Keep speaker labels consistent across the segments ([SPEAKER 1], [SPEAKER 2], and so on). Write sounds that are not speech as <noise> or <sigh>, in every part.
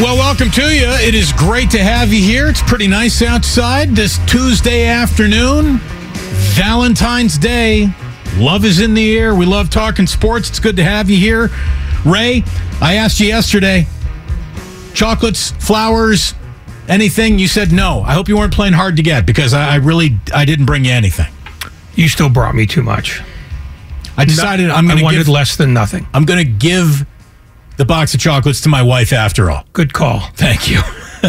[SPEAKER 1] Well, welcome to you. It is great to have you here. It's pretty nice outside this Tuesday afternoon, Valentine's Day. Love is in the air. We love talking sports. It's good to have you here. Ray, I asked you yesterday chocolates, flowers, anything? You said no. I hope you weren't playing hard to get because I, I really I didn't bring you anything.
[SPEAKER 2] You still brought me too much.
[SPEAKER 1] I decided I'm going to
[SPEAKER 2] wanted
[SPEAKER 1] give
[SPEAKER 2] less than nothing.
[SPEAKER 1] I'm going to give the box of chocolates to my wife after all.
[SPEAKER 2] Good call.
[SPEAKER 1] Thank you. <laughs>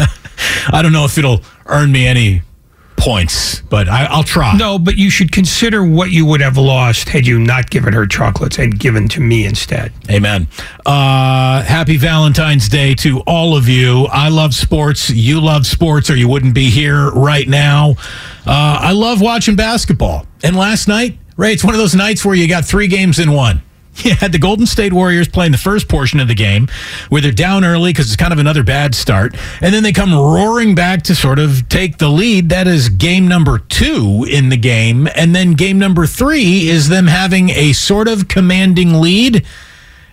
[SPEAKER 1] I don't know if it'll earn me any points, but I, I'll try.
[SPEAKER 2] No, but you should consider what you would have lost had you not given her chocolates and given to me instead.
[SPEAKER 1] Amen. Uh, happy Valentine's Day to all of you. I love sports. You love sports, or you wouldn't be here right now. Uh, I love watching basketball. And last night, Ray, it's one of those nights where you got three games in one. <laughs> You had the Golden State Warriors playing the first portion of the game where they're down early because it's kind of another bad start. And then they come roaring back to sort of take the lead. That is game number two in the game. And then game number three is them having a sort of commanding lead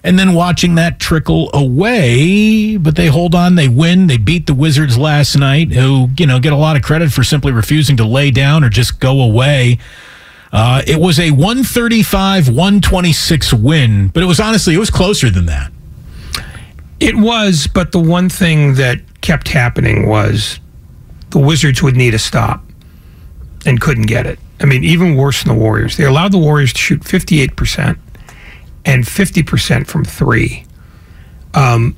[SPEAKER 1] and then watching that trickle away. But they hold on, they win, they beat the Wizards last night, who, you know, get a lot of credit for simply refusing to lay down or just go away. Uh, it was a 135 126 win, but it was honestly, it was closer than that.
[SPEAKER 2] It was, but the one thing that kept happening was the Wizards would need a stop and couldn't get it. I mean, even worse than the Warriors. They allowed the Warriors to shoot 58% and 50% from three. Um,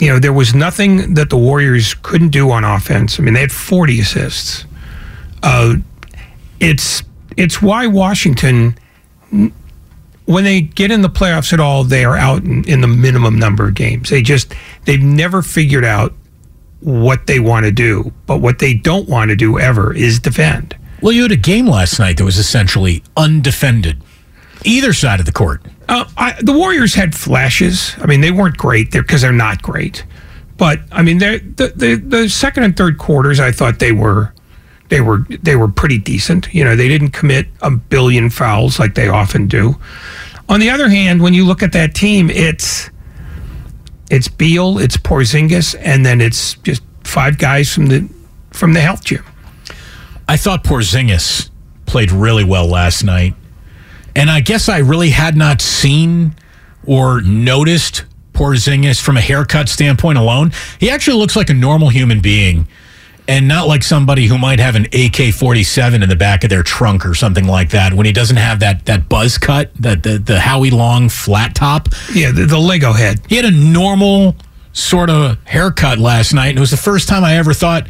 [SPEAKER 2] you know, there was nothing that the Warriors couldn't do on offense. I mean, they had 40 assists. Uh, it's it's why Washington, when they get in the playoffs at all, they are out in, in the minimum number of games. They just they've never figured out what they want to do. But what they don't want to do ever is defend.
[SPEAKER 1] Well, you had a game last night that was essentially undefended, either side of the court.
[SPEAKER 2] Uh, I, the Warriors had flashes. I mean, they weren't great there because they're not great. But I mean, the, the the second and third quarters, I thought they were they were they were pretty decent. You know, they didn't commit a billion fouls like they often do. On the other hand, when you look at that team, it's it's Beal, it's Porzingis, and then it's just five guys from the from the health gym.
[SPEAKER 1] I thought Porzingis played really well last night. And I guess I really had not seen or noticed Porzingis from a haircut standpoint alone. He actually looks like a normal human being and not like somebody who might have an AK-47 in the back of their trunk or something like that when he doesn't have that that buzz cut, that the, the Howie Long flat top.
[SPEAKER 2] Yeah, the, the Lego head.
[SPEAKER 1] He had a normal sort of haircut last night and it was the first time I ever thought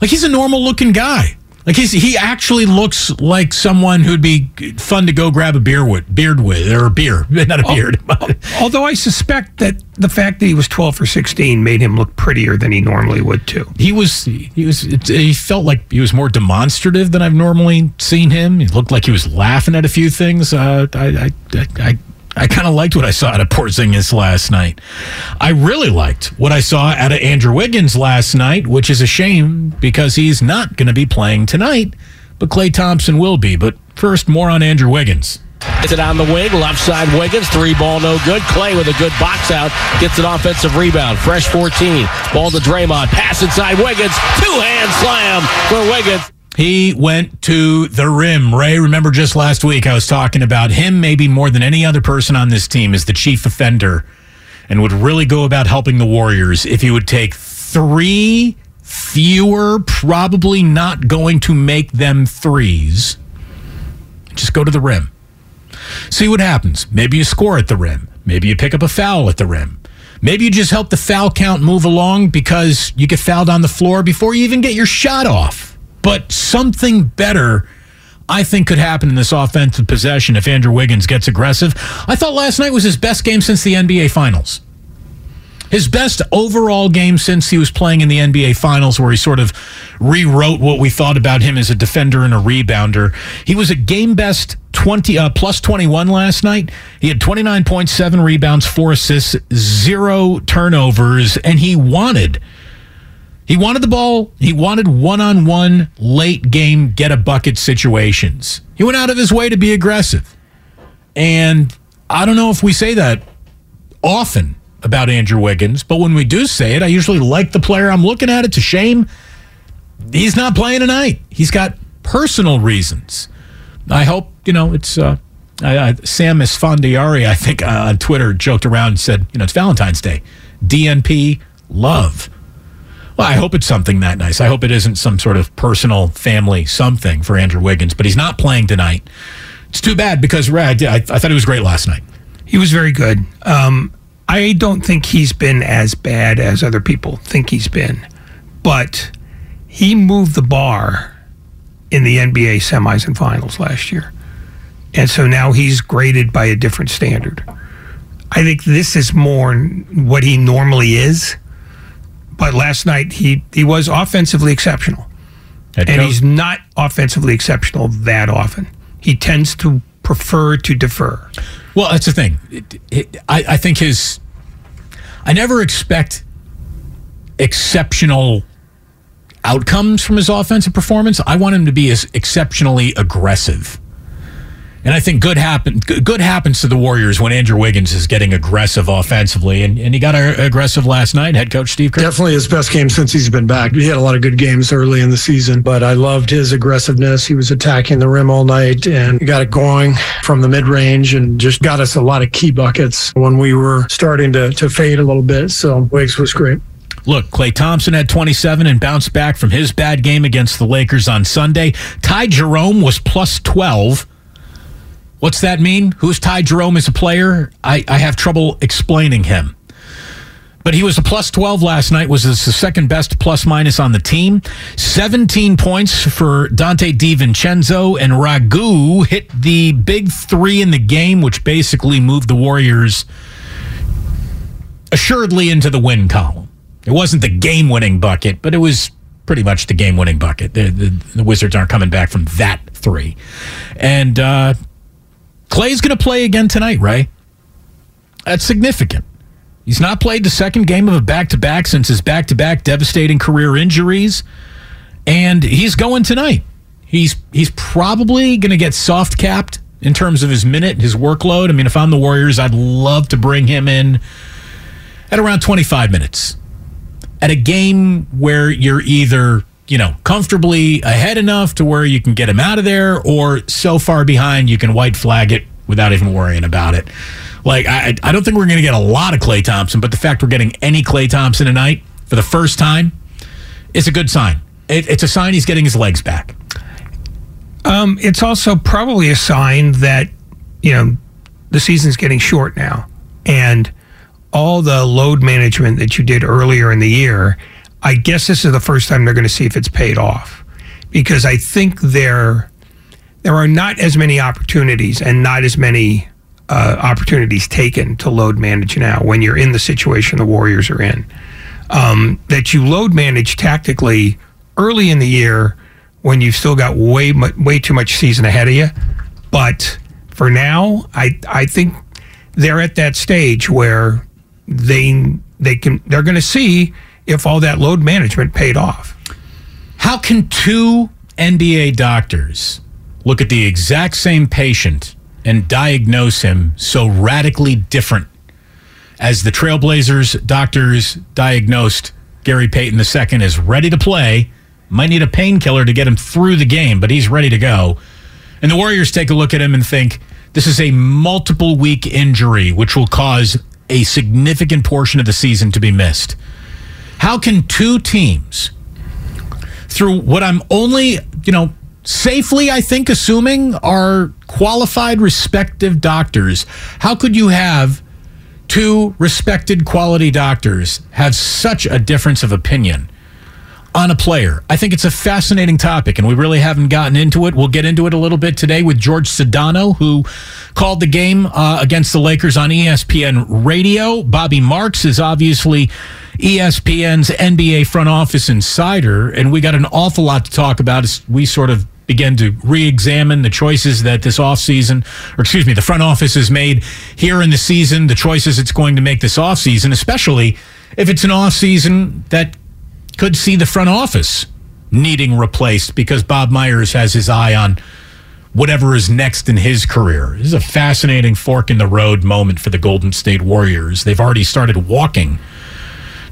[SPEAKER 1] like he's a normal looking guy. Like he's he actually looks like someone who'd be fun to go grab a beer with, beard with, or a beer, <laughs> not a beard.
[SPEAKER 2] Although I suspect that the fact that he was 12 or 16 made him look prettier than he normally would too.
[SPEAKER 1] He was he was he felt like he was more demonstrative than I've normally seen him. He looked like he was laughing at a few things. Uh, I I I, I kind of liked what I saw out of Porzingis last night. I really liked what I saw out of Andrew Wiggins last night, which is a shame because he's not going to be playing tonight, but Klay Thompson will be. But first, more on Andrew Wiggins.
[SPEAKER 3] Gets it on the wing, left side Wiggins, three ball no good. Klay with a good box out, gets an offensive rebound. Fresh 14, ball to Draymond, pass inside Wiggins, two hand slam for Wiggins.
[SPEAKER 1] He went to the rim. Ray, remember just last week I was talking about him maybe more than any other person on this team as the chief offender and would really go about helping the Warriors if he would take three fewer, probably not going to make them threes. Just go to the rim. See what happens. Maybe you score at the rim. Maybe you pick up a foul at the rim. Maybe you just help the foul count move along because you get fouled on the floor before you even get your shot off. But something better, I think, could happen in this offensive possession if Andrew Wiggins gets aggressive. I thought last night was his best game since the NBA Finals. His best overall game since he was playing in the NBA Finals, where he sort of rewrote what we thought about him as a defender and a rebounder. He was a game best 20 uh, plus 21 last night. He had 29.7 rebounds, four assists, zero turnovers, and he wanted. He wanted the ball. He wanted one on one late game get a bucket situations. He went out of his way to be aggressive. And I don't know if we say that often about Andrew Wiggins, but when we do say it, I usually like the player I'm looking at. It's a shame he's not playing tonight. He's got personal reasons. I hope, you know, it's uh, I, I, Sam Esfandiari, I think, uh, on Twitter joked around and said, you know, it's Valentine's Day. DNP, love. Well, I hope it's something that nice. I hope it isn't some sort of personal family something for Andrew Wiggins, but he's not playing tonight. It's too bad because Red, I, I thought he was great last night.
[SPEAKER 2] He was very good. Um, I don't think he's been as bad as other people think he's been, but he moved the bar in the NBA semis and finals last year. And so now he's graded by a different standard. I think this is more what he normally is. But last night he he was offensively exceptional. And he's not offensively exceptional that often. He tends to prefer to defer.
[SPEAKER 1] Well, that's the thing. It, it, I, I think his. I never expect exceptional outcomes from his offensive performance. I want him to be as exceptionally aggressive. And I think good happen good happens to the Warriors when Andrew Wiggins is getting aggressive offensively, and, and he got a, aggressive last night. Head coach Steve Kerr.
[SPEAKER 4] Definitely his best game since he's been back. He had a lot of good games early in the season, but I loved his aggressiveness. He was attacking the rim all night and got it going from the mid range and just got us a lot of key buckets when we were starting to, to fade a little bit. So Wiggs was great.
[SPEAKER 1] Look, Klay Thompson had 27 and bounced back from his bad game against the Lakers on Sunday. Ty Jerome was plus 12. What's that mean? Who's Ty Jerome as a player? I, I have trouble explaining him. But he was a plus 12 last night, was the second best plus minus on the team. 17 points for Donte DiVincenzo, and Ragu hit the big three in the game, which basically moved the Warriors assuredly into the win column. It wasn't the game winning bucket, but it was pretty much the game winning bucket. The, the, the, Wizards aren't coming back from that three. And uh, Klay's going to play again tonight, Ray. That's significant. He's not played the second game of a back to back since his back to back devastating career injuries. And he's going tonight. He's he's probably going to get soft capped in terms of his minute, his workload. I mean, if I'm the Warriors, I'd love to bring him in at around 25 minutes at a game where you're either you know comfortably ahead enough to where you can get him out of there or so far behind you can white flag it without even worrying about it. Like i, I don't think we're going to get a lot of klay thompson but the fact we're getting any klay thompson tonight for the first time is a good sign. It, it's a sign he's getting his legs back.
[SPEAKER 2] Um, it's also probably a sign that you know the season's getting short now and all the load management that you did earlier in the year, I guess this is the first time they're going to see if it's paid off. Because I think there there are not as many opportunities and not as many uh, opportunities taken to load manage now when you're in the situation the Warriors are in. Um, that you load manage tactically early in the year when you've still got way way too much season ahead of you. But for now, I I think they're at that stage where they they can they're going to see if all that load management paid off.
[SPEAKER 1] How can two NBA doctors look at the exact same patient and diagnose him so radically different as the Trailblazers doctors diagnosed Gary Payton II is ready to play. Might need a painkiller to get him through the game, but he's ready to go. And the Warriors take a look at him and think this is a multiple week injury, which will cause a significant portion of the season to be missed. How can two teams, through what I'm only, you know, safely, I think, assuming are qualified, respective doctors, how could you have two respected quality doctors have such a difference of opinion on a player. I think it's a fascinating topic, and we really haven't gotten into it. We'll get into it a little bit today with George Sedano, who called the game uh, against the Lakers on ESPN Radio. Bobby Marks is obviously ESPN's NBA front office insider, and we got an awful lot to talk about as we sort of begin to re-examine the choices that this offseason, or excuse me, the front office has made here in the season, the choices it's going to make this offseason, especially if it's an offseason that could see the front office needing replaced because Bob Myers has his eye on whatever is next in his career. This is a fascinating fork in the road moment for the Golden State Warriors. They've already started walking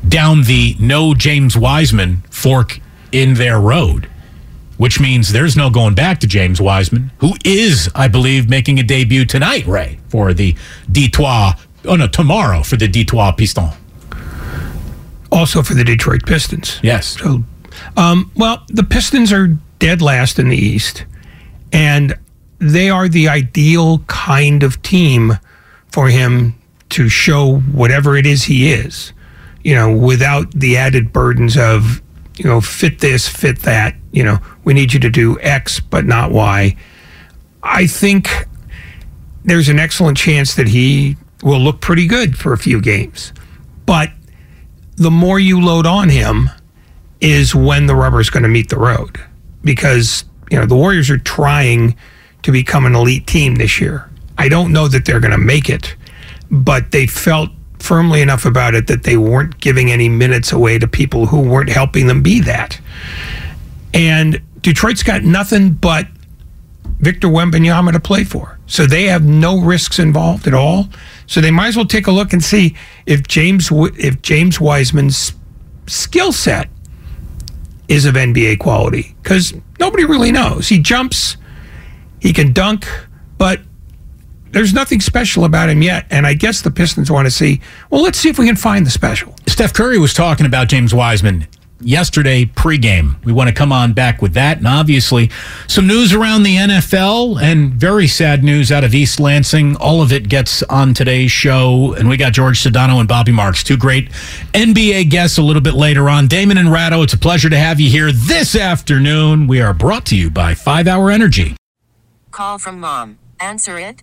[SPEAKER 1] down the no James Wiseman fork in their road which means there's no going back to James Wiseman, who is, I believe, making a debut tonight, Ray, for the Detroit. Oh no, tomorrow for the Detroit Pistons.
[SPEAKER 2] Also for the Detroit Pistons.
[SPEAKER 1] Yes.
[SPEAKER 2] So, um, well, the Pistons are dead last in the East, and they are the ideal kind of team for him to show whatever it is he is. You know, without the added burdens of you know, fit this, fit that. You know, we need you to do X, but not Y. I think there's an excellent chance that he will look pretty good for a few games. But the more you load on him is when the rubber is going to meet the road. Because, you know, the Warriors are trying to become an elite team this year. I don't know that they're going to make it, but they felt firmly enough about it that they weren't giving any minutes away to people who weren't helping them be that. And Detroit's got nothing but Victor Wembanyama to play for. So they have no risks involved at all. So they might as well take a look and see if James if James Wiseman's skill set is of NBA quality cuz nobody really knows. He jumps, he can dunk, but there's nothing special about him yet. And I guess the Pistons want to see, well, let's see if we can find the special.
[SPEAKER 1] Steph Curry was talking about James Wiseman yesterday pregame. We want to come on back with that. And obviously, some news around the NFL and very sad news out of East Lansing. All of it gets on today's show. And we got George Sedano and Bobby Marks, two great NBA guests a little bit later on. Damon and Ratto, it's a pleasure to have you here this afternoon. We are brought to you by Five Hour Energy.
[SPEAKER 5] Call from mom. Answer it.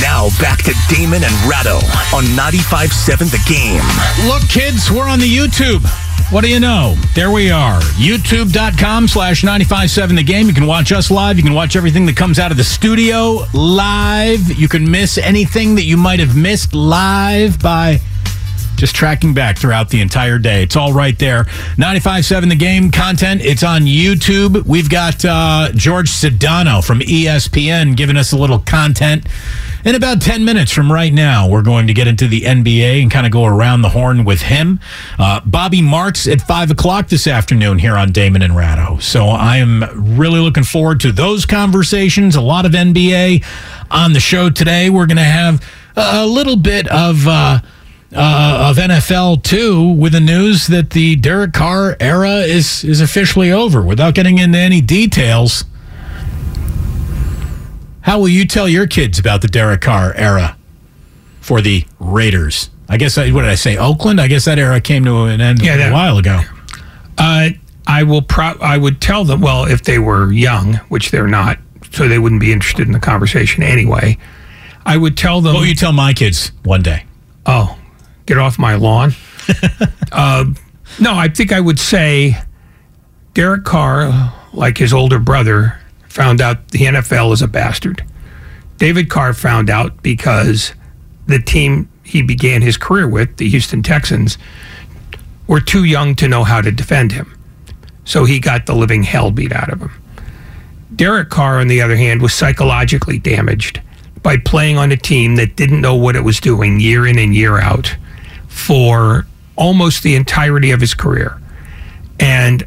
[SPEAKER 6] Now back to Damon and Ratto on 95.7 The Game.
[SPEAKER 1] Look, kids, we're on the YouTube. What do you know? There we are. YouTube.com slash 957 the game. You can watch us live. You can watch everything that comes out of the studio live. You can miss anything that you might have missed live by just tracking back throughout the entire day. It's all right there. 95.7 The Game content. It's on YouTube. We've got uh, George Sedano from ESPN giving us a little content. In about 10 minutes from right now, we're going to get into the NBA and kind of go around the horn with him. Uh, Bobby Marks at 5 o'clock this afternoon here on Damon and Ratto. So I am really looking forward to those conversations. A lot of NBA on the show today. We're going to have a little bit of. Uh, uh, of NFL too, with the news that the Derek Carr era is is officially over. Without getting into any details, how will you tell your kids about the Derek Carr era for the Raiders? I guess I, what did I say? Oakland. I guess that era came to an end
[SPEAKER 2] Yeah,
[SPEAKER 1] a
[SPEAKER 2] that-
[SPEAKER 1] while ago.
[SPEAKER 2] Uh, I will. Pro- I would tell them. Well, if they were young, which they're not, so they wouldn't be interested in the conversation anyway. I would tell them.
[SPEAKER 1] What will you tell my kids one day?
[SPEAKER 2] Oh, get off my lawn. <laughs> uh, no, I think I would say Derek Carr, like his older brother, found out the NFL is a bastard. David Carr found out because the team he began his career with, the Houston Texans, were too young to know how to defend him. So he got the living hell beat out of him. Derek Carr, on the other hand, was psychologically damaged by playing on a team that didn't know what it was doing year in and year out for almost the entirety of his career. And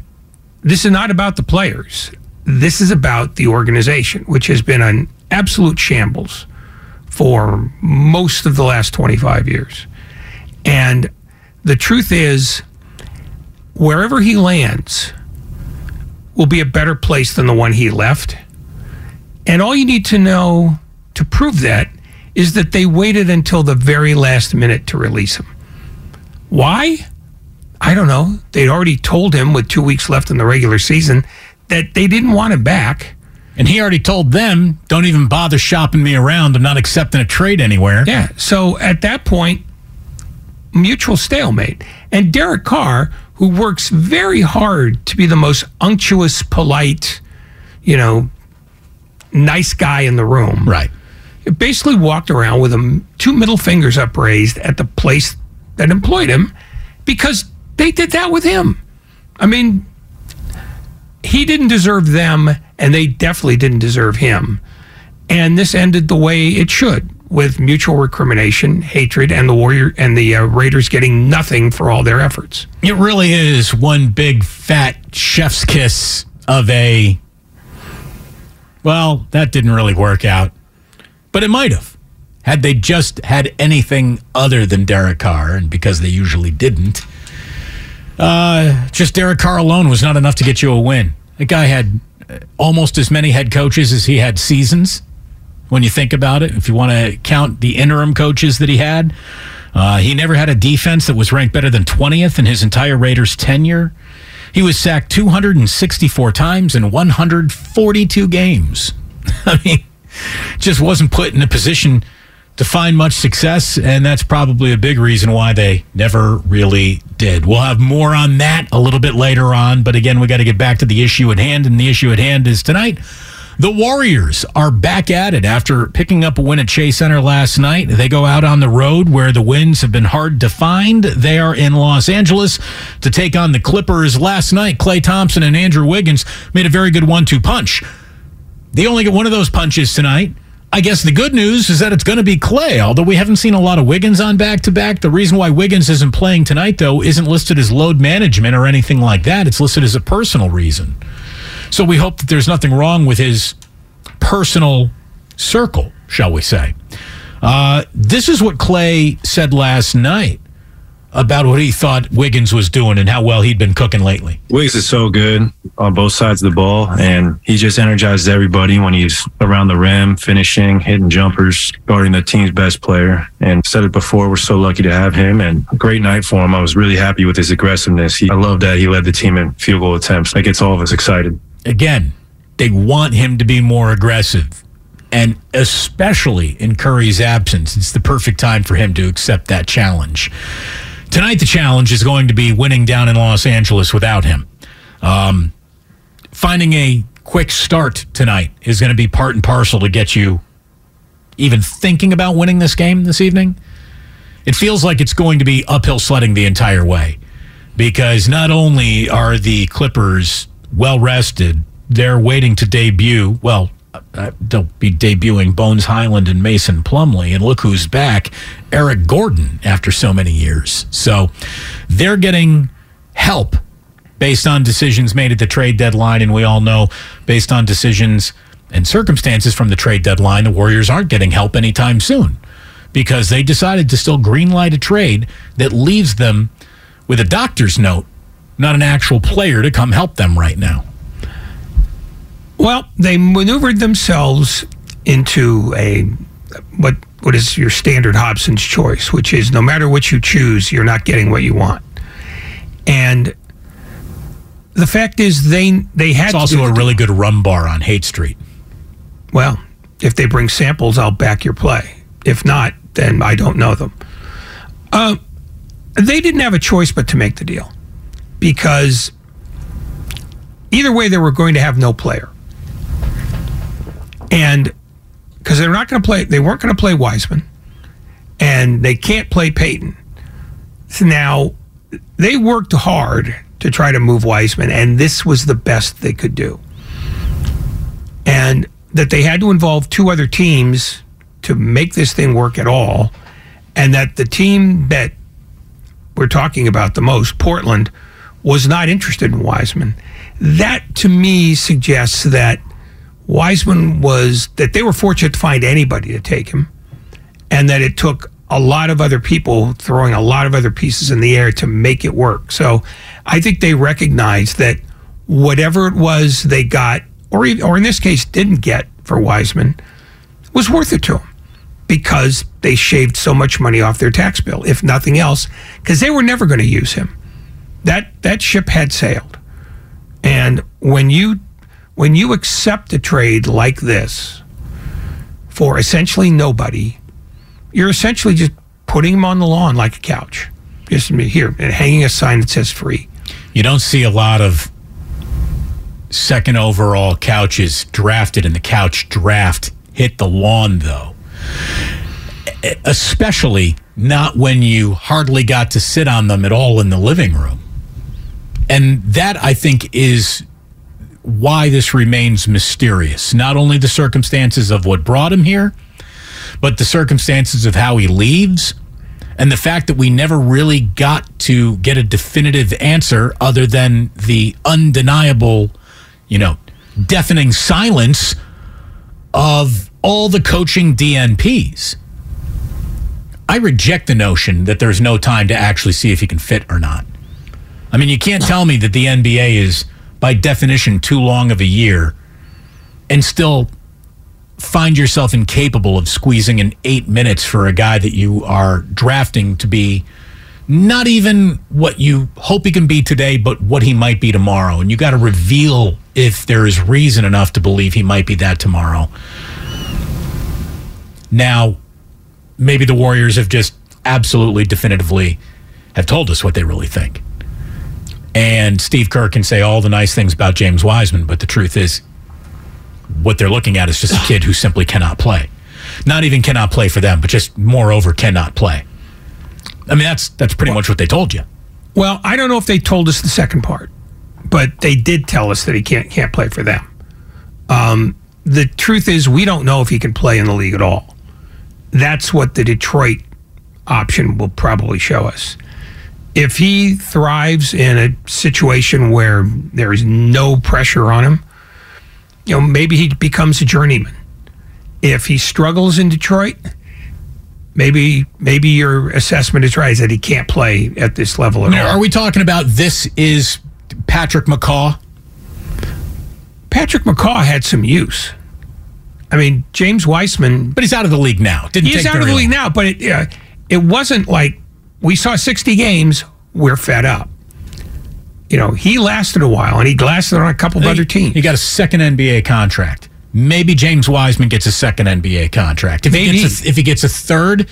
[SPEAKER 2] this is not about the players. This is about the organization, which has been an absolute shambles for most of the last 25 years. And the truth is, wherever he lands will be a better place than the one he left. And all you need to know to prove that is that they waited until the very last minute to release him. Why? I don't know. They'd already told him with two weeks left in the regular season that they didn't want him back.
[SPEAKER 1] And he already told them, "Don't even bother shopping me around. I'm not accepting a trade anywhere."
[SPEAKER 2] Yeah. So at that point, mutual stalemate. And Derek Carr, who works very hard to be the most unctuous, polite, you know, nice guy in the room,
[SPEAKER 1] Right.
[SPEAKER 2] basically walked around with him two middle fingers upraised at the place that employed him because they did that with him. I mean, he didn't deserve them, and they definitely didn't deserve him. And this ended the way it should, with mutual recrimination, hatred, and the warrior and the uh, Raiders getting nothing for all their efforts.
[SPEAKER 1] It really is one big fat chef's kiss of a. Well, that didn't really work out, but it might have. Had they just had anything other than Derek Carr, and because they usually didn't, uh, just Derek Carr alone was not enough to get you a win. The guy had uh, almost as many head coaches as he had seasons. When you think about it, if you want to count the interim coaches that he had, uh, he never had a defense that was ranked better than 20th in his entire Raiders tenure. He was sacked 264 times in 142 games. <laughs> I mean, just wasn't put in a position to find much success, and that's probably a big reason why they never really did. We'll have more on that a little bit later on, but again, we got to get back to the issue at hand, and the issue at hand is tonight. The Warriors are back at it after picking up a win at Chase Center last night. They go out on the road where the wins have been hard to find. They are in Los Angeles to take on the Clippers. Last night, Klay Thompson and Andrew Wiggins made a very good one two punch. They only get one of those punches tonight. I guess the good news is that it's going to be Klay, although we haven't seen a lot of Wiggins on back to back. The reason why Wiggins isn't playing tonight, though, isn't listed as load management or anything like that. It's listed as a personal reason. So we hope that there's nothing wrong with his personal circle, shall we say. Uh, this is what Clay said last night about what he thought Wiggins was doing and how well he'd been cooking lately.
[SPEAKER 7] Wiggins is so good on both sides of the ball, and he just energizes everybody when he's around the rim, finishing, hitting jumpers, guarding the team's best player. And said it before, we're so lucky to have him, and great night for him. I was really happy with his aggressiveness. He, I love that he led the team in field goal attempts. That gets all of us excited.
[SPEAKER 1] Again, they want him to be more aggressive. And especially in Curry's absence, it's the perfect time for him to accept that challenge. Tonight, the challenge is going to be winning down in Los Angeles without him. Um, finding a quick start tonight is going to be part and parcel to get you even thinking about winning this game this evening. It feels like it's going to be uphill sledding the entire way because not only are the Clippers well rested, they're waiting to debut. Well, Uh, they'll be debuting Bones Hyland and Mason Plumlee. and look who's back, Eric Gordon, after so many years. So they're getting help based on decisions made at the trade deadline, and we all know based on decisions and circumstances from the trade deadline, the Warriors aren't getting help anytime soon because they decided to still greenlight a trade that leaves them with a doctor's note, not an actual player to come help them right now.
[SPEAKER 2] Well, they maneuvered themselves into a what what is your standard Hobson's choice, which is no matter what you choose, you're not getting what you want. And the fact is, they they had
[SPEAKER 1] it's also a really good rum bar on Haight Street.
[SPEAKER 2] Well, if they bring samples, I'll back your play. If not, then I don't know them. Uh, they didn't have a choice but to make the deal because either way, they were going to have no player and because they're not going to play, they weren't going to play Wiseman, and they can't play Payton. So now they worked hard to try to move Wiseman, and this was the best they could do. And that they had to involve two other teams to make this thing work at all, and that the team that we're talking about the most, Portland, was not interested in Wiseman. That to me suggests that Wiseman was that they were fortunate to find anybody to take him, and that it took a lot of other people throwing a lot of other pieces in the air to make it work. So I think they recognized that whatever it was they got, or or in this case didn't get for Wiseman, was worth it to them because they shaved so much money off their tax bill, if nothing else, because they were never going to use him. That that ship had sailed, and when you when you accept a trade like this for essentially nobody, you're essentially just putting them on the lawn like a couch. Just here and hanging a sign that says free.
[SPEAKER 1] You don't see a lot of second overall couches drafted in the couch draft hit the lawn, though. Especially not when you hardly got to sit on them at all in the living room. And that, I think, is why this remains mysterious. Not only the circumstances of what brought him here, but the circumstances of how he leaves and the fact that we never really got to get a definitive answer other than the undeniable, you know, deafening silence of all the coaching DNPs. I reject the notion that there's no time to actually see if he can fit or not. I mean, you can't tell me that the NBA is by definition, too long of a year and still find yourself incapable of squeezing in eight minutes for a guy that you are drafting to be not even what you hope he can be today, but what he might be tomorrow. And you got to reveal if there is reason enough to believe he might be that tomorrow. Now, maybe the Warriors have just absolutely definitively have told us what they really think. And Steve Kerr can say all the nice things about James Wiseman, but the truth is, what they're looking at is just a kid who simply cannot play. Not even cannot play for them, but just moreover cannot play. I mean, that's that's pretty much what they told you.
[SPEAKER 2] Well, I don't know if they told us the second part, but they did tell us that he can't can't play for them. Um, the truth is, we don't know if he can play in the league at all. That's what the Detroit option will probably show us. If he thrives in a situation where there is no pressure on him, you know, maybe he becomes a journeyman. If he struggles in Detroit, maybe maybe your assessment is right is that he can't play at this level at
[SPEAKER 1] Now,
[SPEAKER 2] all.
[SPEAKER 1] are we talking about this is Patrick McCaw?
[SPEAKER 2] Patrick McCaw had some use. I mean, James Wiseman,
[SPEAKER 1] but he's out of the league now. Didn't
[SPEAKER 2] he's out of the league
[SPEAKER 1] long.
[SPEAKER 2] now, but it uh, it wasn't like we saw 60 games. We're fed up. You know, he lasted a while, and he lasted on a couple of other teams.
[SPEAKER 1] He got a second NBA contract. Maybe James Wiseman gets a second NBA contract. If
[SPEAKER 2] Maybe.
[SPEAKER 1] he gets a, if he gets a third,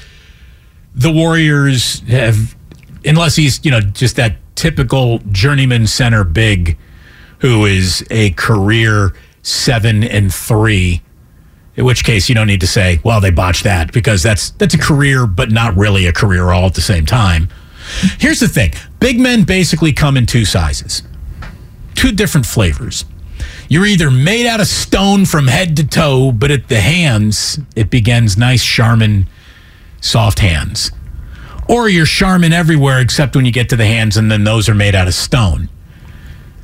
[SPEAKER 1] the Warriors have, unless he's you know just that typical journeyman center big, who is a career seven and three. In which case, you don't need to say, "Well, they botched that," because that's that's a career, but not really a career all at the same time. Here's the thing: big men basically come in two sizes, two different flavors. You're either made out of stone from head to toe, but at the hands, it begins nice Charmin, soft hands. Or you're Charmin everywhere except when you get to the hands, and then those are made out of stone.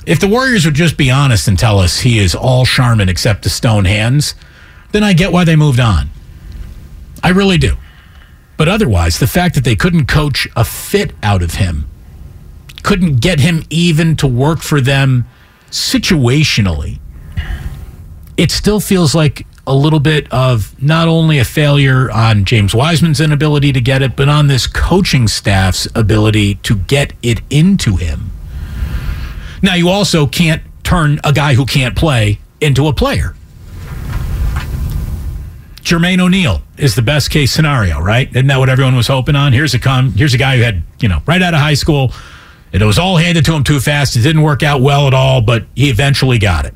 [SPEAKER 1] If the Warriors would just be honest and tell us he is all Charmin except the stone hands, then I get why they moved on. I really do. But otherwise, the fact that they couldn't coach a fit out of him, couldn't get him even to work for them situationally, it still feels like a little bit of not only a failure on James Wiseman's inability to get it, but on this coaching staff's ability to get it into him. Now, you also can't turn a guy who can't play into a player. Jermaine O'Neal is the best case scenario, right? Isn't that what everyone was hoping on? Here's a com- here's a guy who had, you know, right out of high school, and it was all handed to him too fast. It didn't work out well at all, but he eventually got it.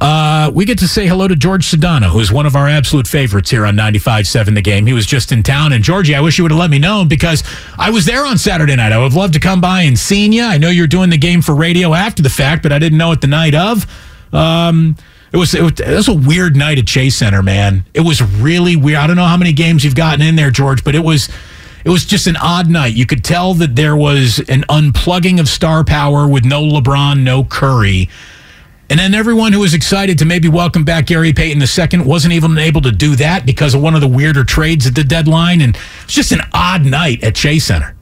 [SPEAKER 1] Uh, we get to say hello to George Sedano, who's one of our absolute favorites here on 95.7 The Game. He was just in town. And, Georgie, I wish you would have let me know because I was there on Saturday night. I would have loved to come by and seen you. I know you're doing the game for radio after the fact, but I didn't know it the night of. Um, it was, it was a weird night at Chase Center, man. It was really weird. I don't know how many games you've gotten in there, George, but it was it was just an odd night. You could tell that there was an unplugging of star power with no LeBron, no Curry. And then everyone who was excited to maybe welcome back Gary Payton II wasn't even able to do that because of one of the weirder trades at the deadline. And it's just an odd night at Chase Center.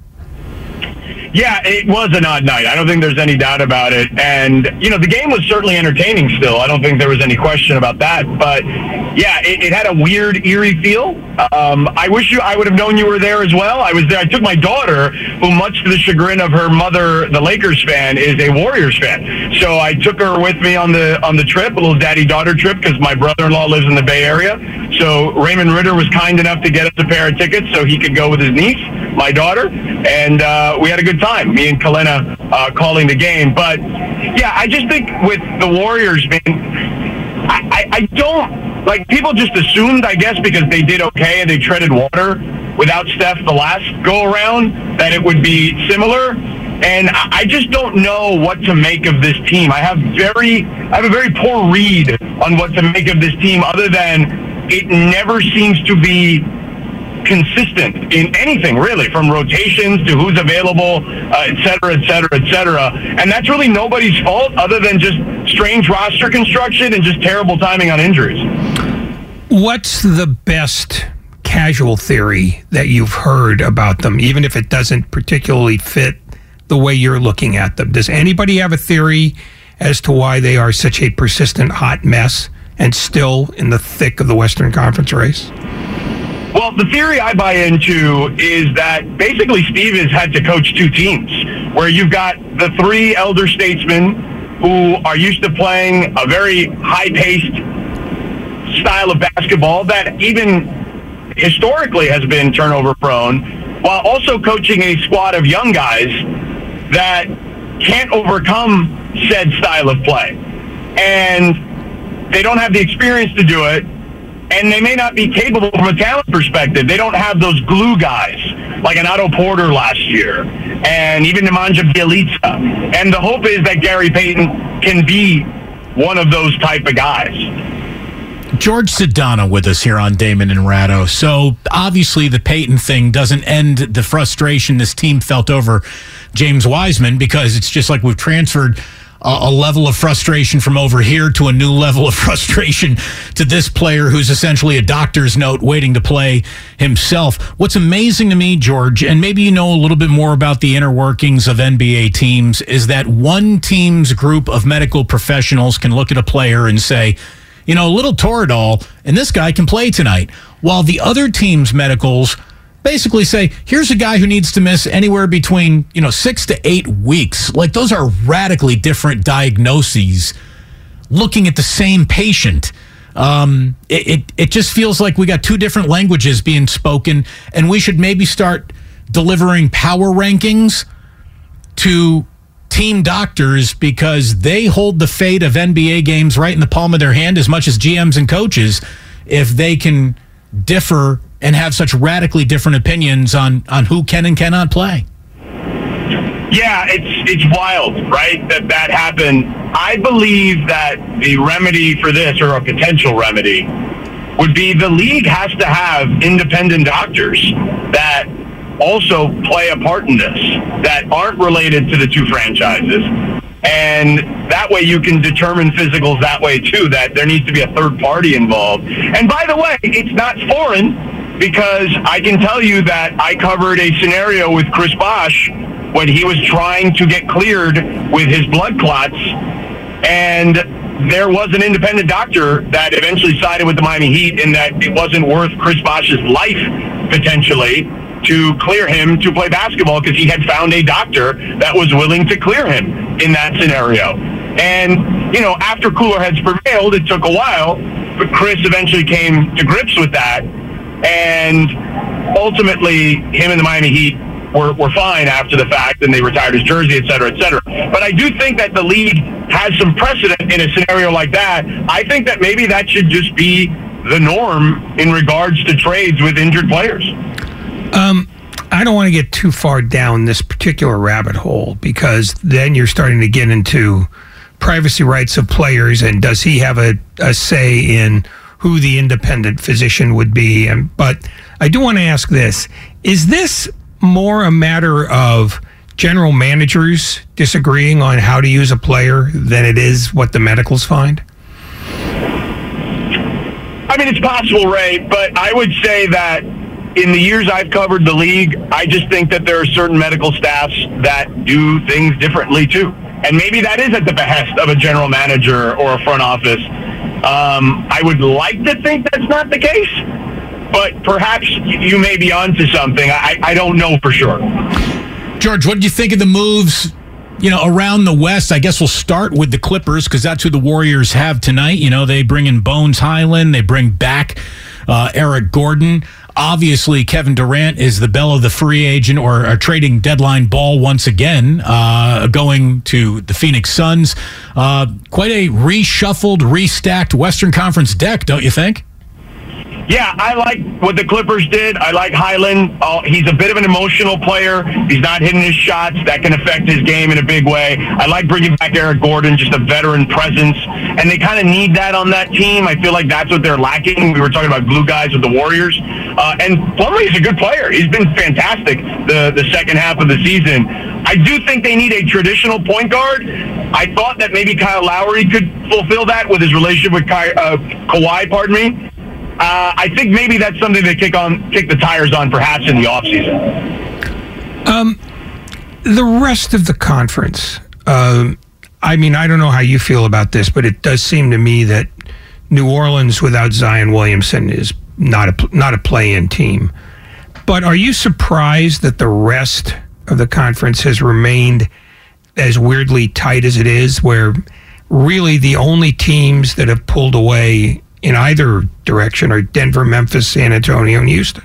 [SPEAKER 8] Yeah, it was an odd night. I don't think there's any doubt about it. And, you know, the game was certainly entertaining still. I don't think there was any question about that. But, yeah, it, it had a weird, eerie feel. Um, I wish you, I would have known you were there as well. I was there. I took my daughter, who, much to the chagrin of her mother, the Lakers fan, is a Warriors fan. So I took her with me on the on the trip, a little daddy-daughter trip, because my brother-in-law lives in the Bay Area. So Raymond Ritter was kind enough to get us a pair of tickets so he could go with his niece, my daughter, and uh, we had a good time. Me and Kalena uh, calling the game, but yeah, I just think with the Warriors, man, I, I, I don't like people just assumed, I guess, because they did okay and they treaded water without Steph the last go around, that it would be similar. And I I just don't know what to make of this team. I have very, I have a very poor read on what to make of this team, other than it never seems to be consistent in anything really, from rotations to who's available, uh, et cetera, et cetera, et cetera. And that's really nobody's fault other than just strange roster construction and just terrible timing on injuries.
[SPEAKER 2] What's the best casual theory that you've heard about them, even if it doesn't particularly fit the way you're looking at them? Does anybody have a theory as to why they are such a persistent hot mess and still in the thick of the Western Conference race?
[SPEAKER 8] Well, the theory I buy into is that basically Steve has had to coach two teams where you've got the three elder statesmen who are used to playing a very high paced style of basketball that even historically has been turnover prone, while also coaching a squad of young guys that can't overcome said style of play. And they don't have the experience to do it, and they may not be capable from a talent perspective. They don't have those glue guys like an Otto Porter last year, and even Nemanja Bjelica. And the hope is that Gary Payton can be one of those type of guys.
[SPEAKER 1] George Sedano with us here on Damon and Ratto. So obviously the Payton thing doesn't end the frustration this team felt over James Wiseman because it's just like we've transferred a, level of frustration from over here to a new level of <laughs> frustration to this player who's essentially a doctor's note waiting to play himself. What's amazing to me, George, and maybe you know a little bit more about the inner workings of NBA teams, is that one team's group of medical professionals can look at a player and say, you know, a little Toradol, and this guy can play tonight. While the other team's medicals basically say, here's a guy who needs to miss anywhere between, you know, six to eight weeks. Like those are radically different diagnoses looking at the same patient. Um, it, it, it just feels like we got two different languages being spoken, and we should maybe start delivering power rankings to team doctors because they hold the fate of NBA games right in the palm of their hand as much as GMs and coaches if they can differ and have such radically different opinions on on who can and cannot play.
[SPEAKER 8] Yeah, it's it's wild, right? That that happened. I believe that the remedy for this, or a potential remedy, would be the league has to have independent doctors that also play a part in this that aren't related to the two franchises. And that way you can determine physicals that way too, that there needs to be a third party involved. And by the way, it's not foreign because I can tell you that I covered a scenario with Chris Bosh when he was trying to get cleared with his blood clots. And there was an independent doctor that eventually sided with the Miami Heat in that it wasn't worth Chris Bosh's life potentially to clear him to play basketball because he had found a doctor that was willing to clear him in that scenario. And, you know, after cooler heads prevailed, it took a while, but Chris eventually came to grips with that. And ultimately, him and the Miami Heat were, were fine after the fact and they retired his jersey, et cetera, et cetera. But I do think that the league has some precedent in a scenario like that. I think that maybe that should just be the norm in regards to trades with injured players.
[SPEAKER 2] Um, I don't want to get too far down this particular rabbit hole because then you're starting to get into privacy rights of players and does he have a, a say in who the independent physician would be? And but I do want to ask this: Is this more a matter of general managers disagreeing on how to use a player than it is what the medicals find?
[SPEAKER 8] I mean, it's possible, Ray, but I would say that in the years I've covered the league, I just think that there are certain medical staffs that do things differently too. And maybe that is at the behest of a general manager or a front office. Um, I would like to think that's not the case, but perhaps you may be onto something. I, I don't know for sure.
[SPEAKER 1] George, what did you think of the moves? You know, around the West, I guess we'll start with the Clippers because that's who the Warriors have tonight. You know, they bring in Bones Hyland, they bring back uh, Eric Gordon. Obviously, Kevin Durant is the bell of the free agent or a trading deadline ball once again, uh, going to the Phoenix Suns. Uh, quite a reshuffled, restacked Western Conference deck, don't you think?
[SPEAKER 8] Yeah, I like what the Clippers did. I like Hyland. Uh, he's a bit of an emotional player. He's not hitting his shots. That can affect his game in a big way. I like bringing back Eric Gordon, just a veteran presence. And they kind of need that on that team. I feel like that's what they're lacking. We were talking about glue guys with the Warriors. Uh, and Plumlee's a good player. He's been fantastic the, the second half of the season. I do think they need a traditional point guard. I thought that maybe Kyle Lowry could fulfill that with his relationship with Ky- uh, Kawhi, pardon me. Uh, I think maybe that's something they kick on, kick the tires on, perhaps in the offseason.
[SPEAKER 2] Um, the rest of the conference. Um, I mean, I don't know how you feel about this, but it does seem to me that New Orleans without Zion Williamson is not a not a play-in team. But are you surprised that the rest of the conference has remained as weirdly tight as it is, where really the only teams that have pulled away in either direction are Denver, Memphis, San Antonio, and Houston?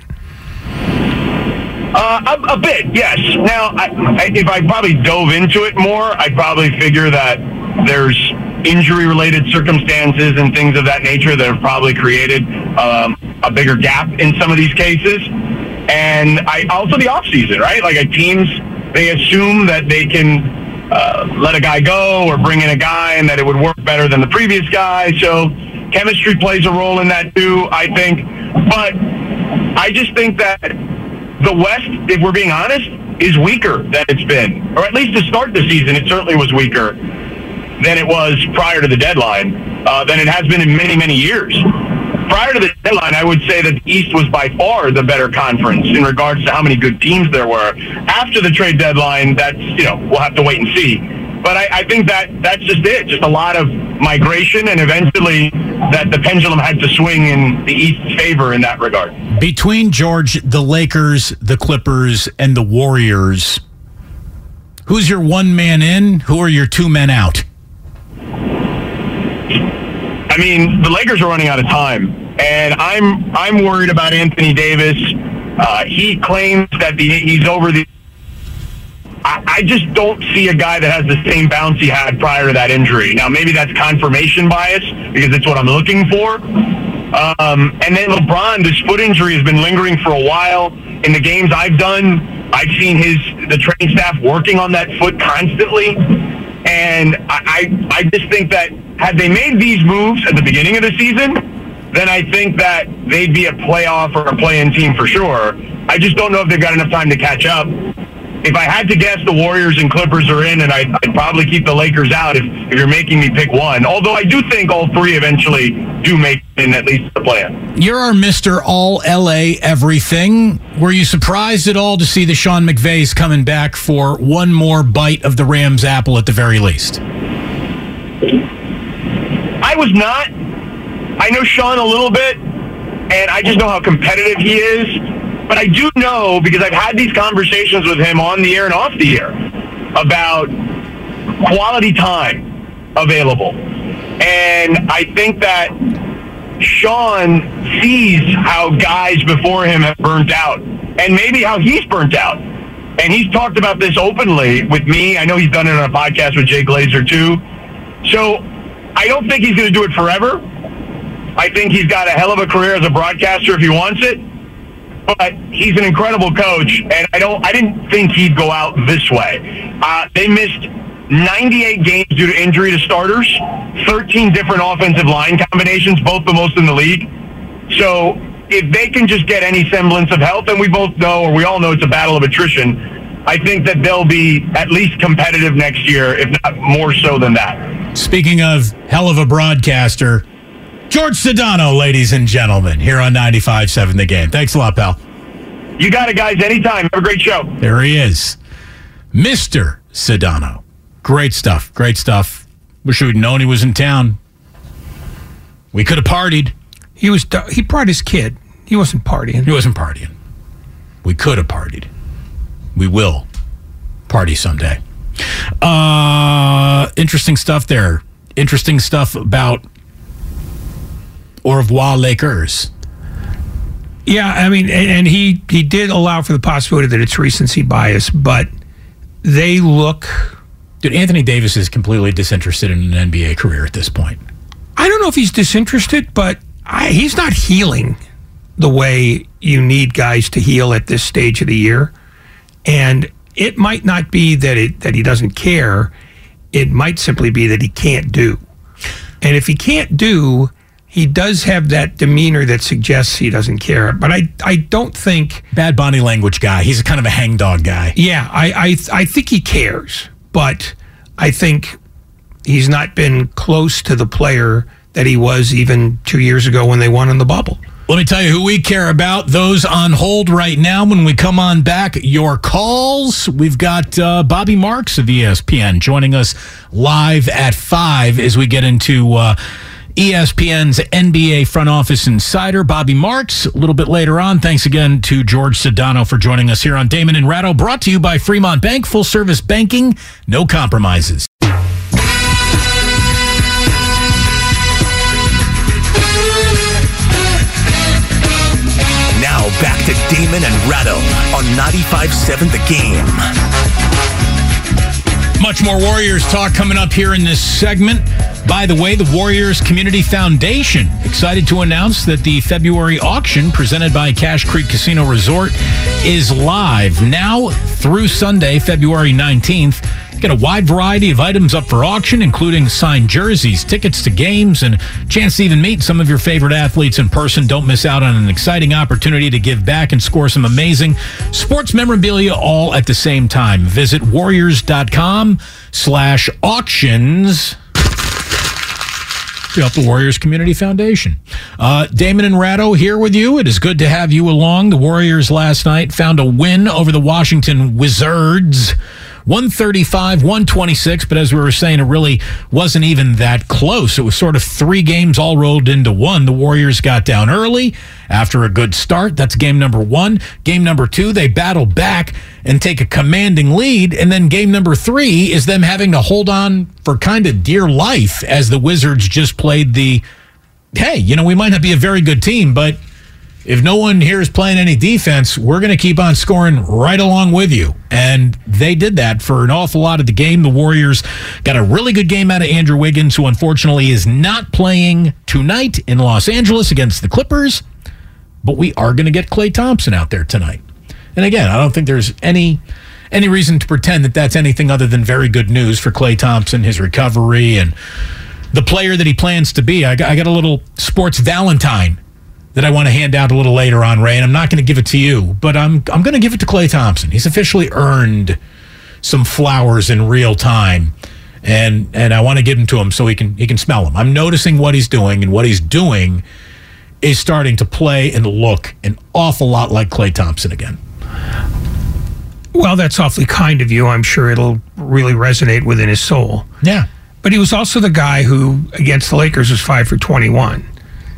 [SPEAKER 8] Uh, a, a, bit, yes. Now, I, I, if I probably dove into it more, I'd probably figure that there's injury related circumstances and things of that nature that have probably created um, a bigger gap in some of these cases. And I also the offseason, right? Like teams, they assume that they can uh, let a guy go or bring in a guy and that it would work better than the previous guy. So chemistry plays a role in that too, I think. But I just think that the West, if we're being honest, is weaker than it's been. Or at least to start the season, it certainly was weaker than it was prior to the deadline, uh, than it has been in many, many years. Prior to the deadline, I would say that the East was by far the better conference in regards to how many good teams there were. After the trade deadline, that's, you know, we'll have to wait and see. But I, I think that that's just it. Just a lot of migration, and eventually that the pendulum had to swing in the East's favor in that regard.
[SPEAKER 1] Between George, the Lakers, the Clippers, and the Warriors, who's your one man in? Who are your two men out?
[SPEAKER 8] I mean, the Lakers are running out of time, and I'm I'm worried about Anthony Davis. Uh, he claims that the, he's over the. I, I just don't see a guy that has the same bounce he had prior to that injury. Now, maybe that's confirmation bias because it's what I'm looking for. Um, and then LeBron, this foot injury has been lingering for a while. In the games I've done, I've seen his the training staff working on that foot constantly. And I, I, I just think that had they made these moves at the beginning of the season, then I think that they'd be a playoff or a play-in team for sure. I just don't know if they've got enough time to catch up. If I had to guess, the Warriors and Clippers are in, and I'd, I'd probably keep the Lakers out if, if you're making me pick one. Although I do think all three eventually do make in at least the play-in.
[SPEAKER 1] You're our Mr. All LA everything. Were you surprised at all to see the Sean McVays coming back for one more bite of the Rams apple at the very least?
[SPEAKER 8] I was not. I know Sean a little bit, and I just know how competitive he is. But I do know because I've had these conversations with him on the air and off the air about quality time available. And I think that Sean sees how guys before him have burnt out and maybe how he's burnt out. And he's talked about this openly with me. I know he's done it on a podcast with Jay Glazer too. So I don't think he's going to do it forever. I think he's got a hell of a career as a broadcaster if he wants it. But he's an incredible coach, and I don't. I didn't think he'd go out this way. Uh, they missed 98 games due to injury to starters, 13 different offensive line combinations, both the most in the league. So if they can just get any semblance of health, and we both know, or we all know, it's a battle of attrition. I think that they'll be at least competitive next year, if not more so than that.
[SPEAKER 1] Speaking of hell of a broadcaster, George Sedano, ladies and gentlemen, here on 95.7 The Game. Thanks a lot, pal.
[SPEAKER 8] You got it, guys. Anytime. Have a great show.
[SPEAKER 1] There he is. Mr. Sedano. Great stuff. Great stuff. Wish we'd known he was in town. We could have partied.
[SPEAKER 2] He was. He brought his kid. He wasn't partying.
[SPEAKER 1] He wasn't partying. We could have partied. We will party someday. Uh, interesting stuff there. Interesting stuff about au revoir Lakers.
[SPEAKER 2] Yeah, I mean, and, he he did allow for the possibility that it's recency bias, but they look.
[SPEAKER 1] Dude, Anthony Davis is completely disinterested in an NBA career at this point.
[SPEAKER 2] I don't know if he's disinterested, but I, he's not healing the way you need guys to heal at this stage of the year. And it might not be that it that he doesn't care. It might simply be that he can't do. And if he can't do, he does have that demeanor that suggests he doesn't care. But I I don't think
[SPEAKER 1] bad body language guy. He's a kind of a hangdog guy.
[SPEAKER 2] Yeah, I I I think he cares, but I think he's not been close to the player that he was even two years ago when they won in the bubble.
[SPEAKER 1] Let me tell you who we care about. Those on hold right now. When we come on back, your calls. We've got uh, Bobby Marks of ESPN joining us live at five as we get into. Uh, ESPN's NBA front office insider, Bobby Marks, a little bit later on. Thanks again to George Sedano for joining us here on Damon and Ratto, brought to you by Fremont Bank, full service banking, no compromises.
[SPEAKER 6] Back to Damon and Ratto on 95.7 The Game.
[SPEAKER 1] Much more Warriors talk coming up here in this segment. By the way, the Warriors Community Foundation excited to announce that the February auction presented by Cache Creek Casino Resort is live now through Sunday, February 19th. Get a wide variety of items up for auction, including signed jerseys, tickets to games, and chance to even meet some of your favorite athletes in person. Don't miss out on an exciting opportunity to give back and score some amazing sports memorabilia all at the same time. Visit warriors.com slash auctions to help the Warriors Community Foundation. Uh, Damon and Ratto here with you. It is good to have you along. The Warriors last night found a win over the Washington Wizards. 135, 126, but as we were saying, it really wasn't even that close. It was sort of three games all rolled into one. The Warriors got down early after a good start. That's game number one. Game number two, they battle back and take a commanding lead. And then game number three is them having to hold on for kind of dear life as the Wizards just played the hey, you know, we might not be a very good team, but if no one here is playing any defense, we're going to keep on scoring right along with you. And they did that for an awful lot of the game. The Warriors got a really good game out of Andrew Wiggins, who unfortunately is not playing tonight in Los Angeles against the Clippers. But we are going to get Klay Thompson out there tonight. And again, I don't think there's any any reason to pretend that that's anything other than very good news for Klay Thompson, his recovery, and the player that he plans to be. I got, I got a little sports Valentine that I want to hand out a little later on, Ray, and I'm not going to give it to you, but I'm I'm going to give it to Klay Thompson. He's officially earned some flowers in real time, and and I want to give them to him so he can he can smell them. I'm noticing what he's doing, and what he's doing is starting to play and look an awful lot like Klay Thompson again.
[SPEAKER 2] Well, that's awfully kind of you. I'm sure it'll really resonate within his soul.
[SPEAKER 1] Yeah.
[SPEAKER 2] But he was also the guy who, against the Lakers, was five for 21.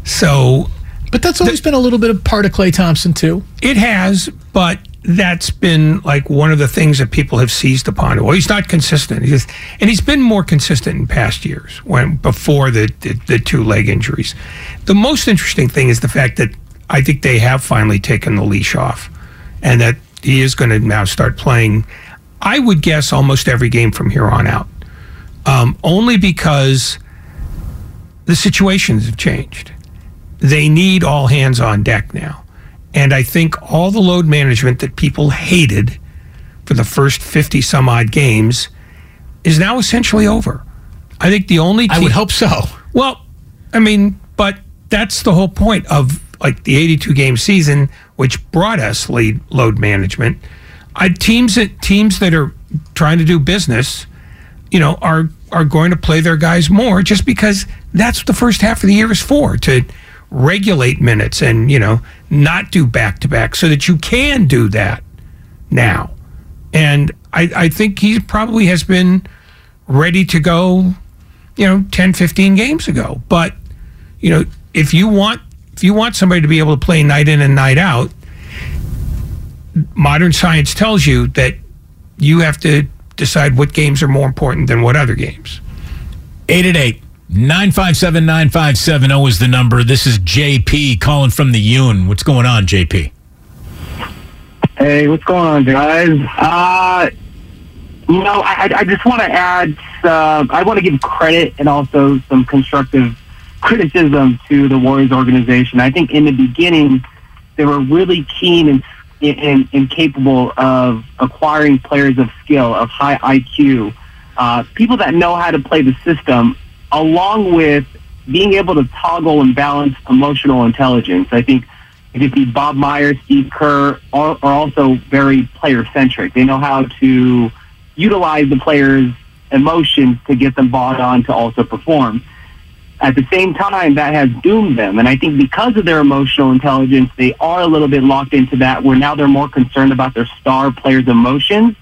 [SPEAKER 2] So
[SPEAKER 1] but that's always been a little bit of part of Klay Thompson too.
[SPEAKER 2] It has, but that's been like one of the things that people have seized upon. Well, he's not consistent. He's, and he's been more consistent in past years when before the, the, the two leg injuries. The most interesting thing is the fact that I think they have finally taken the leash off, and that he is going to now start playing. I would guess almost every game from here on out, um, only because the situations have changed they need all hands on deck now. And I think all the load management that people hated for the first 50 some odd games is now essentially over. I think the only
[SPEAKER 1] I would hope so.
[SPEAKER 2] Well, I mean, but that's the whole point of like the 82 game season, which brought us lead load management. I, teams that teams that are trying to do business, you know, are are going to play their guys more just because that's what the first half of the year is for to regulate minutes and you know not do back to back so that you can do that now. And I, I think he probably has been ready to go you know 10 15 games ago. But you know if you want if you want somebody to be able to play night in and night out modern science tells you that you have to decide what games are more important than what other games.
[SPEAKER 1] 888 957 9570 is the number. This is JP calling from the Yun. What's going on, JP?
[SPEAKER 9] Hey, what's going on, guys? Uh, you know, I, I just want to add, uh, I want to give credit and also some constructive criticism to the Warriors organization. I think in the beginning, they were really keen and, and, and capable of acquiring players of skill, of high IQ, uh, people that know how to play the system along with being able to toggle and balance emotional intelligence. I think it could be Bob Myers, Steve Kerr are, are also very player centric. They know how to utilize the players' emotions to get them bought on to also perform. At the same time, that has doomed them. And I think because of their emotional intelligence, they are a little bit locked into that where now they're more concerned about their star players' emotions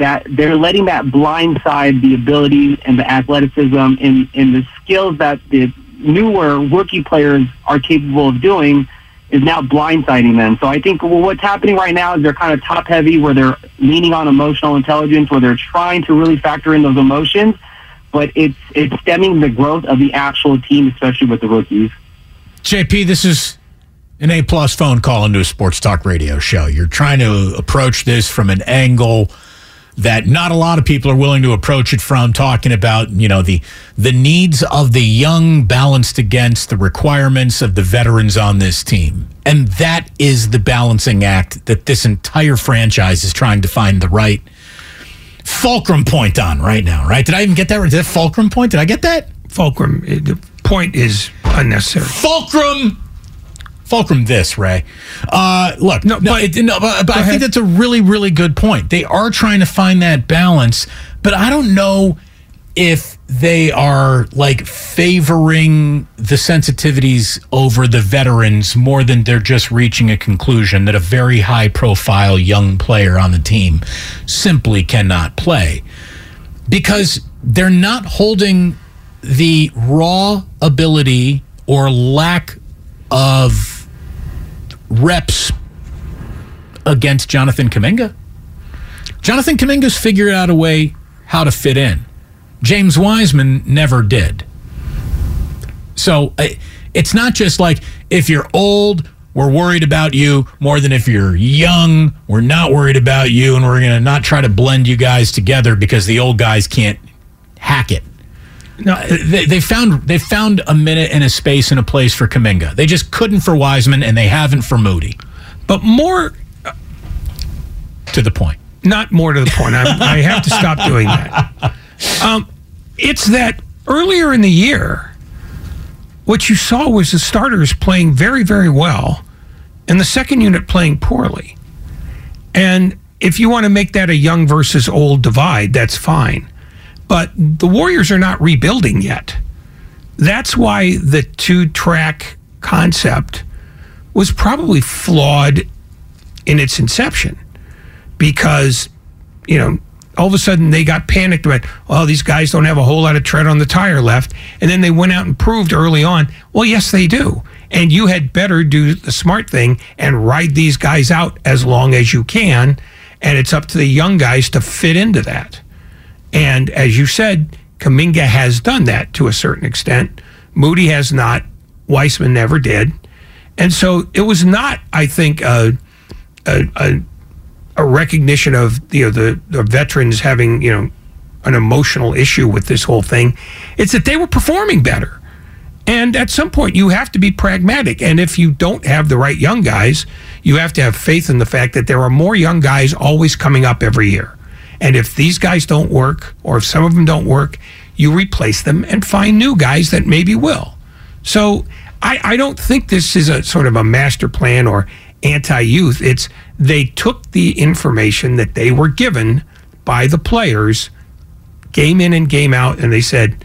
[SPEAKER 9] that they're letting that blindside the ability and the athleticism and, and the skills that the newer rookie players are capable of doing is now blindsiding them. So I think well, what's happening right now is they're kind of top heavy where they're leaning on emotional intelligence, where they're trying to really factor in those emotions, but it's it's stemming the growth of the actual team, especially with the rookies.
[SPEAKER 1] JP, this is an A plus phone call into a sports talk radio show. You're trying to approach this from an angle that not a lot of people are willing to approach it from talking about you know the the needs of the young balanced against the requirements of the veterans on this team. And that is the balancing act that this entire franchise is trying to find the right fulcrum point on right now right? Did i even get that right? Did that fulcrum point? Did i get that?
[SPEAKER 2] Fulcrum eh, the point is unnecessary.
[SPEAKER 1] Fulcrum fulcrum this ray. Uh, look no, no, it, no but, but i think that's a really really good point. They are trying to find that balance but i don't know if they are like favoring the sensitivities over the veterans more than they're just reaching a conclusion that a very high profile young player on the team simply cannot play. Because they're not holding the raw ability or lack of reps against Jonathan Kuminga. Jonathan Kuminga's figured out a way how to fit in. James Wiseman never did. So it's not just like if you're old, we're worried about you more than if you're young, we're not worried about you, and we're going to not try to blend you guys together because the old guys can't hack it. No, they, they found they found a minute and a space and a place for Kuminga. They just couldn't for Wiseman, and they haven't for Moody.
[SPEAKER 2] But more
[SPEAKER 1] to the point.
[SPEAKER 2] Not more to the point. I, I have to stop doing that. Um, it's that earlier in the year, what you saw was the starters playing very, very well, and the second unit playing poorly. And if you want to make that a young versus old divide, that's fine. But the Warriors are not rebuilding yet. That's why the two track concept was probably flawed in its inception because, you know, all of a sudden they got panicked about, well, these guys don't have a whole lot of tread on the tire left. And then they went out and proved early on, well, yes, they do. And you had better do the smart thing and ride these guys out as long as you can. And it's up to the young guys to fit into that. And as you said, Kuminga has done that to a certain extent. Moody has not. Wiseman never did. And so it was not, I think, a, a, a, a recognition of you know, the, the veterans having you know an emotional issue with this whole thing. It's that they were performing better. And at some point, you have to be pragmatic. And if you don't have the right young guys, you have to have faith in the fact that there are more young guys always coming up every year. And if these guys don't work, or if some of them don't work, you replace them and find new guys that maybe will. So I, I don't think this is a sort of a master plan or anti youth. It's they took the information that they were given by the players game in and game out, and they said,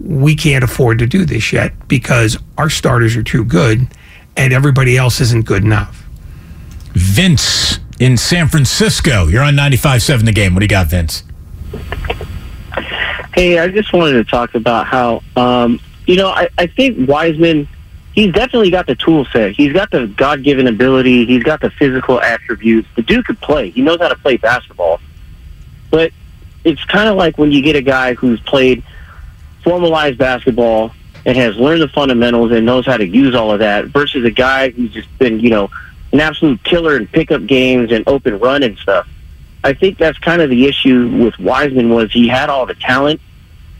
[SPEAKER 2] we can't afford to do this yet because our starters are too good and everybody else isn't good enough.
[SPEAKER 1] Vince in San Francisco. You're on 95.7 the game. What do you got, Vince?
[SPEAKER 10] Hey, I just wanted to talk about how, um, you know, I, I think Wiseman, he's definitely got the tool set. He's got the God given ability. He's got the physical attributes. The dude could play. He knows how to play basketball. But it's kind of like when you get a guy who's played formalized basketball and has learned the fundamentals and knows how to use all of that versus a guy who's just been, you know, an absolute killer in pickup games and open run and stuff. I think that's kind of the issue with Wiseman was he had all the talent,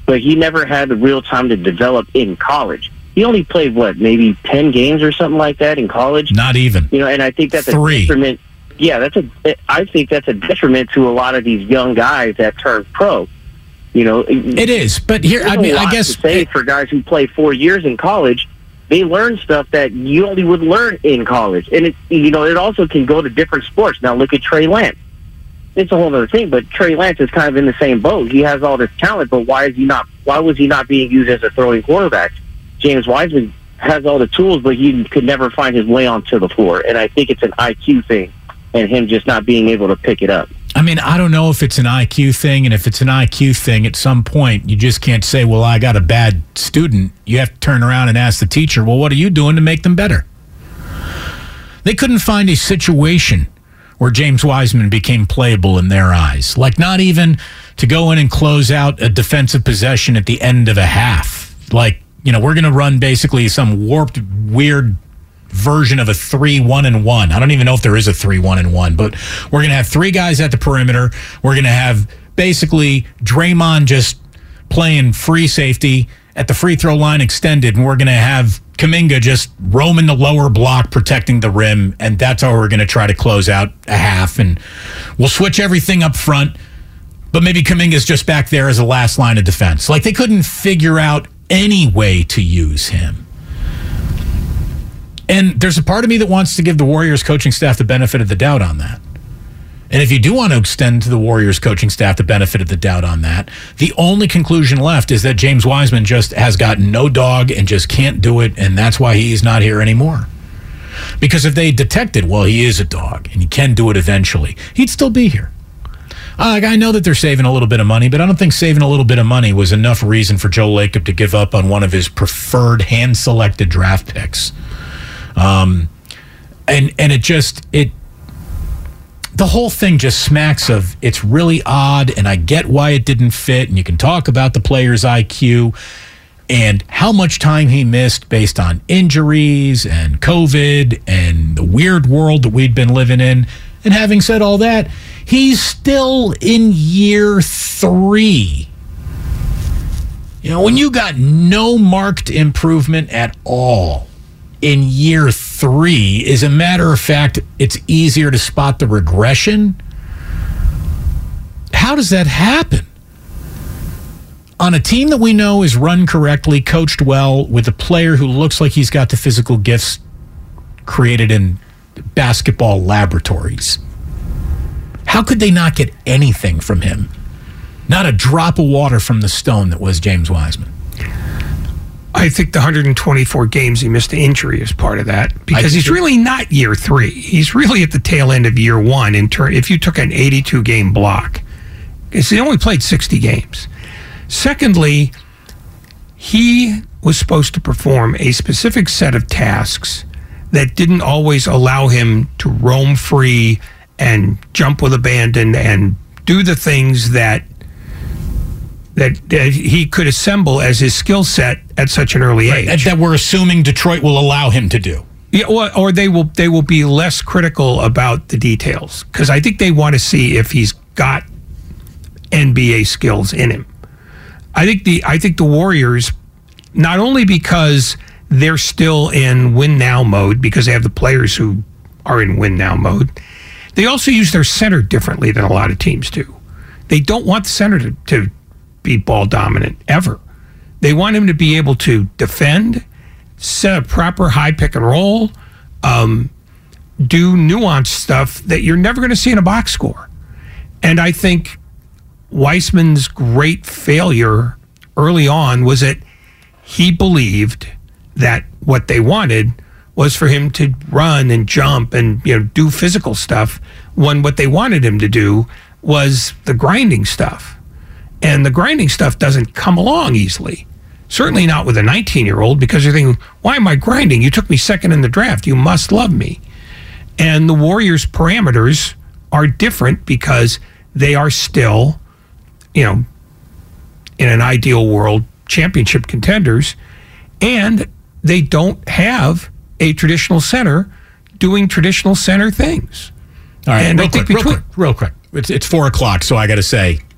[SPEAKER 10] but he never had the real time to develop in college. He only played what, maybe ten games or something like that in college.
[SPEAKER 1] Not even.
[SPEAKER 10] You know, and I think that's
[SPEAKER 1] Three.
[SPEAKER 10] a detriment. Yeah, that's a. I think that's a detriment to a lot of these young guys that turn pro. You know,
[SPEAKER 1] it is. But here, I mean, I guess
[SPEAKER 10] to say for guys who play four years in college, they learn stuff that you only would learn in college, and it you know it also can go to different sports. Now look at Trey Lance. It's a whole other thing, but Trey Lance is kind of in the same boat. He has all this talent, but why is he not? Why was he not being used as a throwing quarterback? James Wiseman has all the tools, but he could never find his way onto the floor, and I think it's an IQ thing, and him just not being able to pick it up.
[SPEAKER 1] I mean, I don't know if it's an IQ thing, and if it's an IQ thing, at some point you just can't say, "Well, I got a bad student." You have to turn around and ask the teacher, "Well, what are you doing to make them better?" They couldn't find a situation where James Wiseman became playable in their eyes, like not even to go in and close out a defensive possession at the end of a half. Like, you know, we're going to run basically some warped, weird version of a three one and one. I don't even know if there is a three one and one, but we're gonna have three guys at the perimeter. We're gonna have basically Draymond just playing free safety at the free throw line extended, and we're gonna have Kuminga just roaming the lower block, protecting the rim, and that's how we're gonna try to close out a half. And we'll switch everything up front, but maybe Kuminga's just back there as a last line of defense. Like they couldn't figure out any way to use him. And there's a part of me that wants to give the Warriors coaching staff the benefit of the doubt on that. And if you do want to extend to the Warriors coaching staff the benefit of the doubt on that, the only conclusion left is that James Wiseman just has got no dog and just can't do it, and that's why he's not here anymore. Because if they detected, well, he is a dog and he can do it eventually, he'd still be here. Uh, I know that they're saving a little bit of money, but I don't think saving a little bit of money was enough reason for Joe Lacob to give up on one of his preferred hand selected draft picks. Um, and and it just it the whole thing just smacks of it's really odd, and I get why it didn't fit, and you can talk about the player's IQ and how much time he missed based on injuries and COVID and the weird world that we'd been living in. And having said all that, he's still in year three. You know, when you got no marked improvement at all in year three, as a matter of fact, it's easier to spot the regression. How does that happen? On a team that we know is run correctly, coached well, with a player who looks like he's got the physical gifts created in basketball laboratories. How could they not get anything from him? Not a drop of water from the stone that was James Wiseman.
[SPEAKER 2] I think the 124 games he missed the injury is part of that because he's really not year three. He's really at the tail end of year one. In turn, if you took an 82 game block, because he only played 60 games. Secondly, he was supposed to perform a specific set of tasks that didn't always allow him to roam free and jump with abandon and do the things that that, that he could assemble as his skill set at such an early age.
[SPEAKER 1] That, that we're assuming Detroit will allow him to do.
[SPEAKER 2] Yeah, or, or they will they will be less critical about the details because I think they want to see if he's got NBA skills in him. I think the I think the Warriors not only because they're still in win now mode because they have the players who are in win now mode. They also use their center differently than a lot of teams do. They don't want the center to, to be ball dominant ever. They want him to be able to defend, set a proper high pick and roll, um, do nuanced stuff that you're never going to see in a box score. And I think Wiseman's great failure early on was that he believed that what they wanted was for him to run and jump and you know do physical stuff when what they wanted him to do was the grinding stuff. And the grinding stuff doesn't come along easily. Certainly not with a 19 year old because you're thinking, why am I grinding? You took me second in the draft. You must love me. And the Warriors' parameters are different because they are still, you know, in an ideal world, championship contenders. And they don't have a traditional center doing traditional center things.
[SPEAKER 1] All right,
[SPEAKER 2] and
[SPEAKER 1] real
[SPEAKER 2] I think
[SPEAKER 1] quick, real quick, real quick. It's, it's four o'clock, so I got to say,